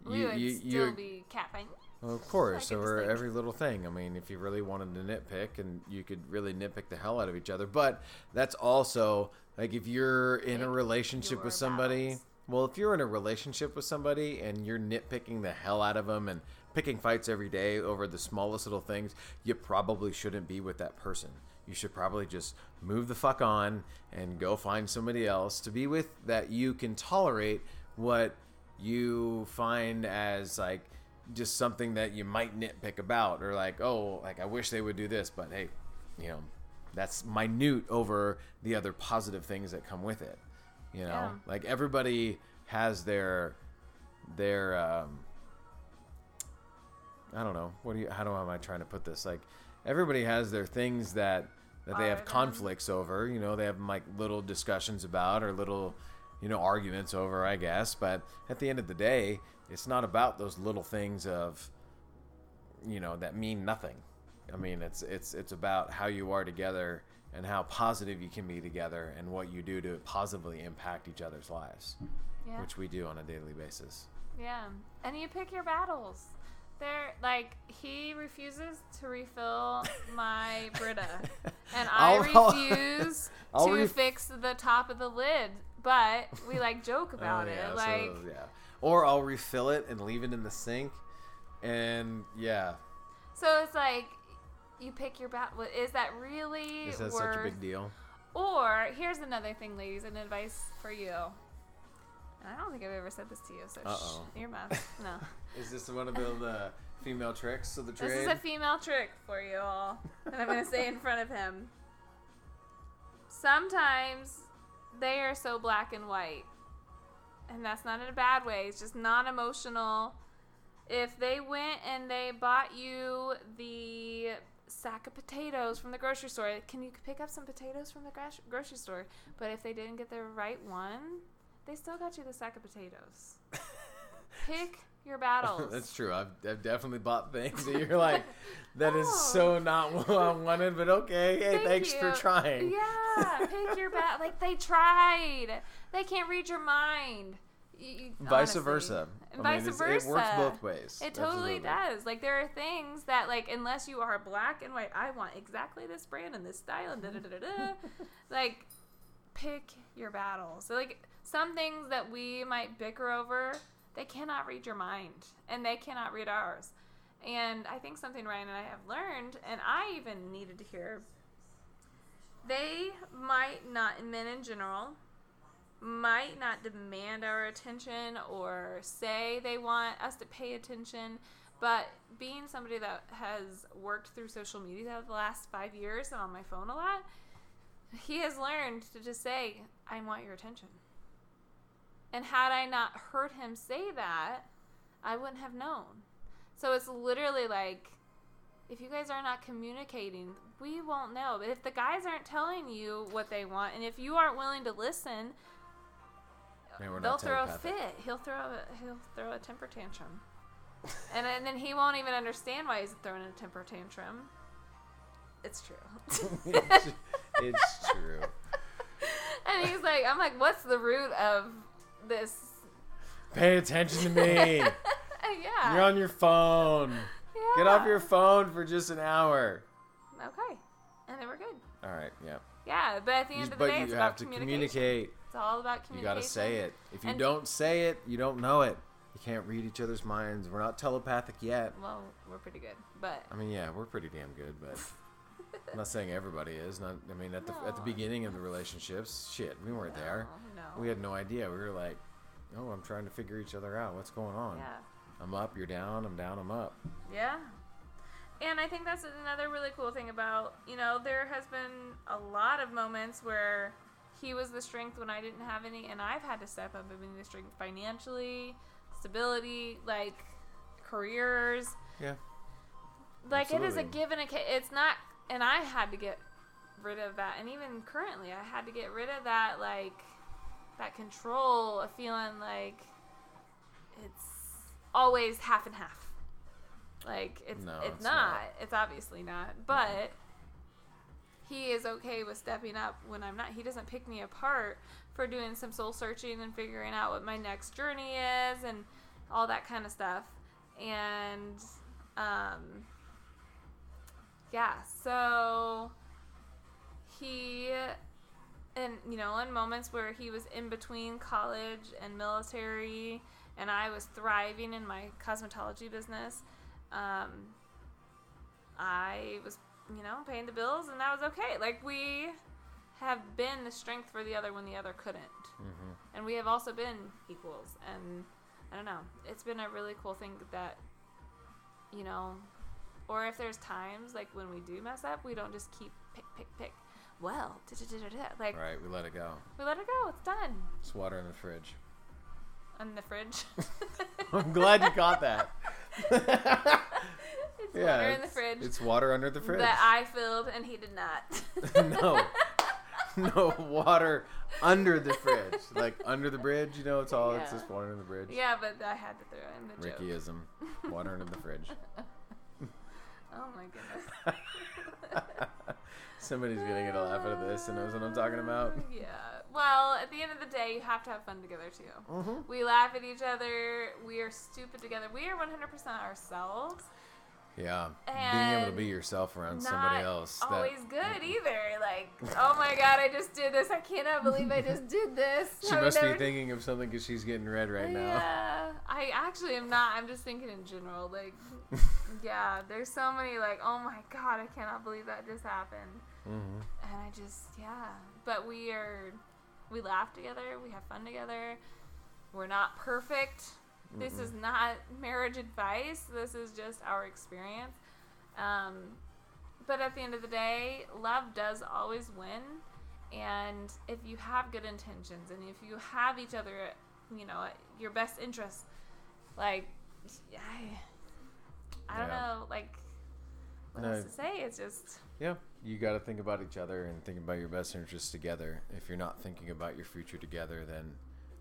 S2: We
S3: you
S2: would
S3: you
S2: still be catfighting.
S3: Well, of course, over every little thing. I mean, if you really wanted to nitpick, and you could really nitpick the hell out of each other. But that's also like if you're in a relationship with somebody.
S2: battles.
S3: Well, if you're in a relationship with somebody and you're nitpicking the hell out of them and picking fights every day over the smallest little things, you probably shouldn't be with that person. you should probably just move the fuck on and go find somebody else to be with that you can tolerate what you find as like just something that you might nitpick about or like oh like i wish they would do this but hey you know that's minute over the other positive things that come with it you know?
S2: Yeah.
S3: like everybody has their their um i don't know what do you how do am i trying to put this? Like everybody has their things that that they have conflicts over you know? They have like little discussions about or little you know arguments over i guess but at the end of the day it's not about those little things of you know that mean nothing i mean it's it's it's about how you are together and how positive you can be together and what you do to positively impact each other's lives
S2: Yeah.
S3: which we do on a daily basis
S2: Yeah, and you pick your battles. They're like he refuses to refill my Brita, and I
S3: I'll-
S2: refuse
S3: I'll
S2: to
S3: ref-
S2: fix the top of the lid. But we like joke oh, about
S3: Oh,
S2: it,
S3: yeah, so,
S2: like
S3: yeah or i'll refill it and leave it in the sink and yeah
S2: so. It's like you pick your battle. Is that really
S3: is that
S2: worth?
S3: such a big deal
S2: Or here's another thing, ladies, and advice for you. I don't think I've ever said this to you, so
S3: Uh-oh.
S2: shh, your mouth. No.
S3: is this one of the, the female tricks of the trade
S2: This is a female trick for you all that I'm going to say in front of him. Sometimes they are so black and white. And that's not in a bad way, it's just non emotional. If they went and they bought you the sack of potatoes from the grocery store, can you pick up some potatoes from the grocery store? But if they didn't get the right one, they still got you the sack of potatoes. Pick your battles.
S3: That's true. I've, I've definitely bought things that you're like, that is
S2: Oh.
S3: so not what I wanted, but okay. Hey,
S2: Thank
S3: thanks for trying.
S2: Yeah, pick your bat. Like they tried. They can't read your mind. You- you-
S3: Vice
S2: honestly.
S3: versa.
S2: And
S3: I mean,
S2: vice
S3: it's-
S2: versa.
S3: It works both ways.
S2: It totally
S3: Absolutely.
S2: does. Like there are things that like unless you are black and white, I want exactly this brand and this style and da da da da da. like pick your battles. So like some things that we might bicker over, they cannot read your mind and they cannot read ours. And I think something Ryan and I have learned, and I even needed to hear, they might not, men in general, might not demand our attention or say they want us to pay attention. But being somebody that has worked through social media the last five years and on my phone a lot, he has learned to just say, I want your attention. And had I not heard him say that, I wouldn't have known. So it's literally like, if you guys are not communicating, we won't know. But if the guys aren't telling you what they want, and if you aren't willing to listen,
S3: Man,
S2: they'll throw a fit. He'll throw a he'll throw a temper tantrum, and, and then he won't even understand why he's throwing a temper tantrum. It's true.
S3: it's, it's true.
S2: and he's like, I'm like, what's the root of this?
S3: Pay attention to me.
S2: yeah.
S3: You're on your phone. Yeah. Get off your phone for just an hour.
S2: Okay, and then we're good.
S3: All right. Yeah.
S2: Yeah, but at the end
S3: You-
S2: of the day,
S3: you
S2: it's
S3: have
S2: about
S3: communicate.
S2: It's all about communication.
S3: You got to say it. If you
S2: And-
S3: don't say it, you don't know it. You can't read each other's minds. We're not telepathic yet.
S2: Well, we're pretty good, but
S3: I mean, yeah, we're pretty damn good, but I'm not saying everybody is. Not. I mean, at the at the beginning of the relationships, shit, we weren't there.
S2: No, no.
S3: We had no idea. We were like, oh, I'm trying to figure each other out. What's going on?
S2: yeah.
S3: I'm up, you're down. I'm down, I'm up.
S2: Yeah. And I think that's another really cool thing about, you know, there has been a lot of moments where he was the strength when I didn't have any, and I've had to step up and be the strength financially, stability, like careers.
S3: Yeah.
S2: Like it is a
S3: Absolutely.
S2: give and a It's not, and I had to get rid of that, and even currently, I had to get rid of that, like that control of feeling like it's always half and half. Like it's
S3: No,
S2: it's,
S3: it's
S2: not.
S3: not.
S2: It's obviously not. But he is okay with stepping up when I'm not. He doesn't pick me apart for doing some soul searching and figuring out what my next journey is and all that kind of stuff. And um yeah, so he and you know, in moments where he was in between college and military and I was thriving in my cosmetology business, um, I was you know, paying the bills, and that was okay. Like we have been the strength for the other when the other couldn't,
S3: Mm-hmm.
S2: and we have also been equals. And I don't know, it's been a really cool thing that, you know, or if there's times like when we do mess up, we don't just keep pick, pick, pick. Well, like
S3: Right, we let it go.
S2: we let it go. It's done.
S3: It's water in the fridge.
S2: In the fridge.
S3: I'm glad you got that.
S2: it's water in the
S3: it's-
S2: fridge
S3: It's water under the fridge.
S2: that I filled and he did not.
S3: no. No water under the fridge. Like under the bridge, you know, it's all it's
S2: Yeah.
S3: just water in the bridge.
S2: yeah, but I had to throw in the.
S3: Rickyism. Water under the fridge.
S2: Oh my goodness.
S3: Somebody's gonna get a laugh out of this and knows what I'm talking about.
S2: Yeah. Well, at the end of the day, you have to have fun together too.
S3: Mm-hmm.
S2: We laugh at each other. We are stupid together. We are 100% ourselves.
S3: Yeah. Being able to be yourself around somebody else. that-
S2: always good either. Like, oh my god, I just did this. I cannot believe I just did this.
S3: She
S2: I
S3: must be thinking of something because she's getting red right now.
S2: Yeah, I actually am not. I'm just thinking in general. Like, yeah, there's so many. Like, oh my god, I cannot believe that just happened.
S3: hmm
S2: And I just, yeah. But we are, we laugh together. We have fun together. We're not perfect. This is not marriage advice. This is just our experience. Um, but at the end of the day, love does always win. And if you have good intentions and if you have each other, you know, your best interests, like, I, I don't
S3: Yeah.
S2: know, like, what
S3: No.
S2: else to say? It's just.
S3: Yeah. You got to think about each other and think about your best interests together. If you're not thinking about your future together, then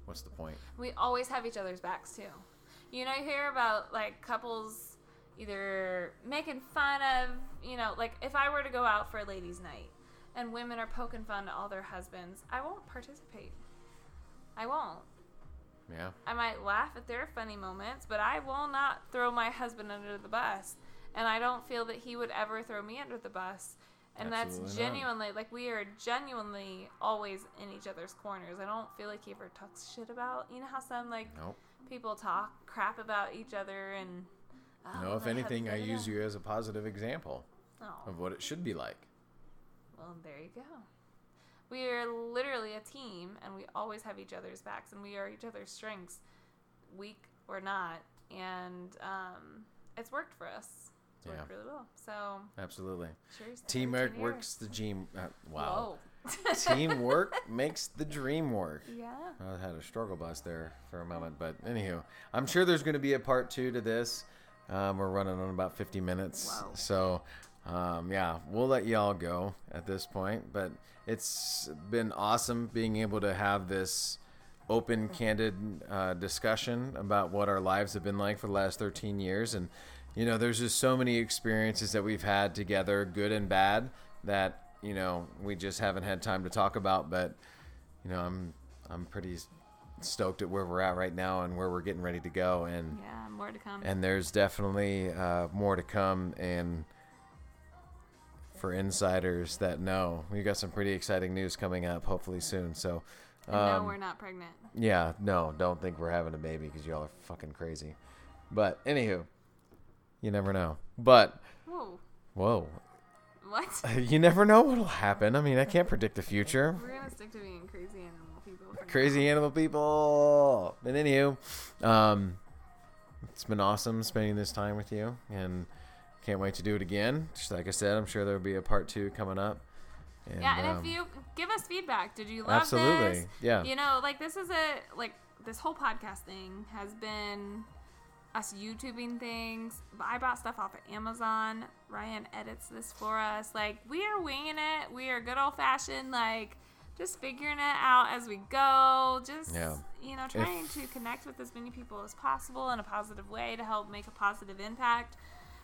S3: what's the point?
S2: we always have each other's backs too. You know, you hear about like couples either making fun of, you know, like if I were to go out for a ladies' night and women are poking fun at all their husbands, I won't participate. I won't.
S3: Yeah.
S2: I might laugh at their funny moments, but I will not throw my husband under the bus. And I don't feel that he would ever throw me under the bus. And
S3: Absolutely
S2: that's
S3: not.
S2: genuinely, like, we are genuinely always in each other's corners. I don't feel like he ever talks shit about, you know how some, like,
S3: Nope.
S2: people talk crap about each other and. oh,
S3: no, if anything, I use you as a positive example
S2: Oh,
S3: of what it should be like.
S2: well, there you go. We are literally a team, and we always have each other's backs, and we are each other's strengths, weak or not. And um, it's worked for us. It's worked
S3: Yeah.
S2: really well. So,
S3: Absolutely.
S2: cheers.
S3: Teamwork works the dream. Uh, wow. Teamwork makes the dream work.
S2: Yeah.
S3: I had a struggle bus there for a moment, but anywho, I'm sure there's going to be a part two to this. Um, we're running on about 50 minutes,
S2: Wow.
S3: so um, yeah, we'll let y'all go at this point. But it's been awesome being able to have this open, candid uh, discussion about what our lives have been like for the last 13 years, and you know, there's just so many experiences that we've had together, good and bad, that you know we just haven't had time to talk about, but you know, I'm I'm pretty stoked at where we're at right now and where we're getting ready to go, and
S2: Yeah, more to come.
S3: and there's definitely uh, more to come. And for insiders that know, we got some pretty exciting news coming up, hopefully soon. So,
S2: And no,
S3: um,
S2: we're not pregnant.
S3: yeah, no, don't think we're having a baby because y'all are fucking crazy. But anywho, you never know. But
S2: Whoa.
S3: whoa,
S2: What?
S3: you never know what'll happen. I mean, I can't predict the future.
S2: We're gonna stick to being crazy animal people. for now.
S3: crazy animal people. But anywho, um, it's been awesome spending this time with you, and can't wait to do it again. Just like I said, I'm sure there'll be a part two coming up. And,
S2: yeah, and
S3: um,
S2: if you give us feedback, did you love it?
S3: absolutely,
S2: this?
S3: yeah,
S2: You know, like this is a like this whole podcast thing has been us YouTubing things. But I bought stuff off of Amazon. Ryan edits this for us. Like we are winging it. We are good old fashioned. Like just figuring it out as we go. Just
S3: Yeah.
S2: you know, trying to connect with as many people as possible in a positive way to help make a positive impact.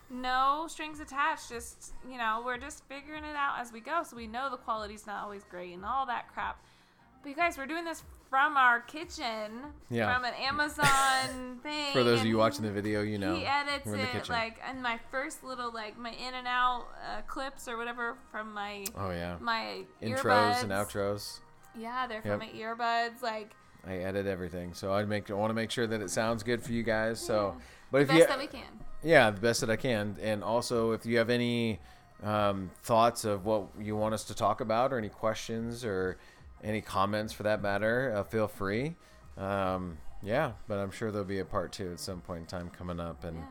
S2: No strings attached. Just you know, we're just figuring it out as we go. So we know the quality's not always great and all that crap. But you guys, we're doing this from our kitchen,
S3: Yeah.
S2: from an Amazon thing.
S3: For those of you watching the video, you know
S2: he edits
S3: in
S2: it like, and my first little like my in and out uh, clips or whatever from my
S3: oh yeah,
S2: my
S3: intros
S2: earbuds.
S3: and outros.
S2: Yeah, they're
S3: Yep.
S2: from my earbuds. Like
S3: I edit everything, so I make I want to make sure that it sounds good for you guys. So, but
S2: the
S3: if
S2: best
S3: you
S2: that we can.
S3: Yeah, the best that I can. And also, if you have any um, thoughts of what you want us to talk about, or any questions, or any comments for that matter, uh, feel free. Um, yeah, but I'm sure there'll be a part two at some point in time coming up, and
S4: Yeah.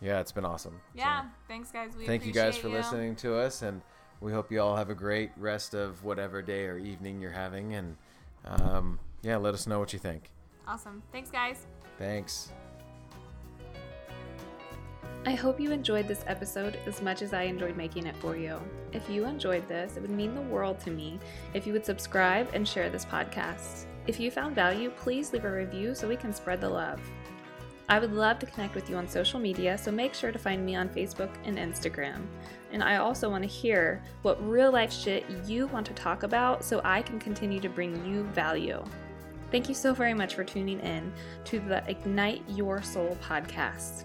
S3: yeah, it's been awesome. So,
S4: Yeah. Thanks, guys. We
S3: thank you guys for
S4: you.
S3: listening to us, and we hope you all have a great rest of whatever day or evening you're having, and um, yeah, let us know what you think.
S4: Awesome. Thanks, guys.
S3: Thanks.
S2: I hope you enjoyed this episode as much as I enjoyed making it for you. If you enjoyed this, it would mean the world to me if you would subscribe and share this podcast. If you found value, please leave a review so we can spread the love. I would love to connect with you on social media, so make sure to find me on Facebook and Instagram. And I also want to hear what real life shit you want to talk about so I can continue to bring you value. Thank you so very much for tuning in to the Ignite Your Soul podcast.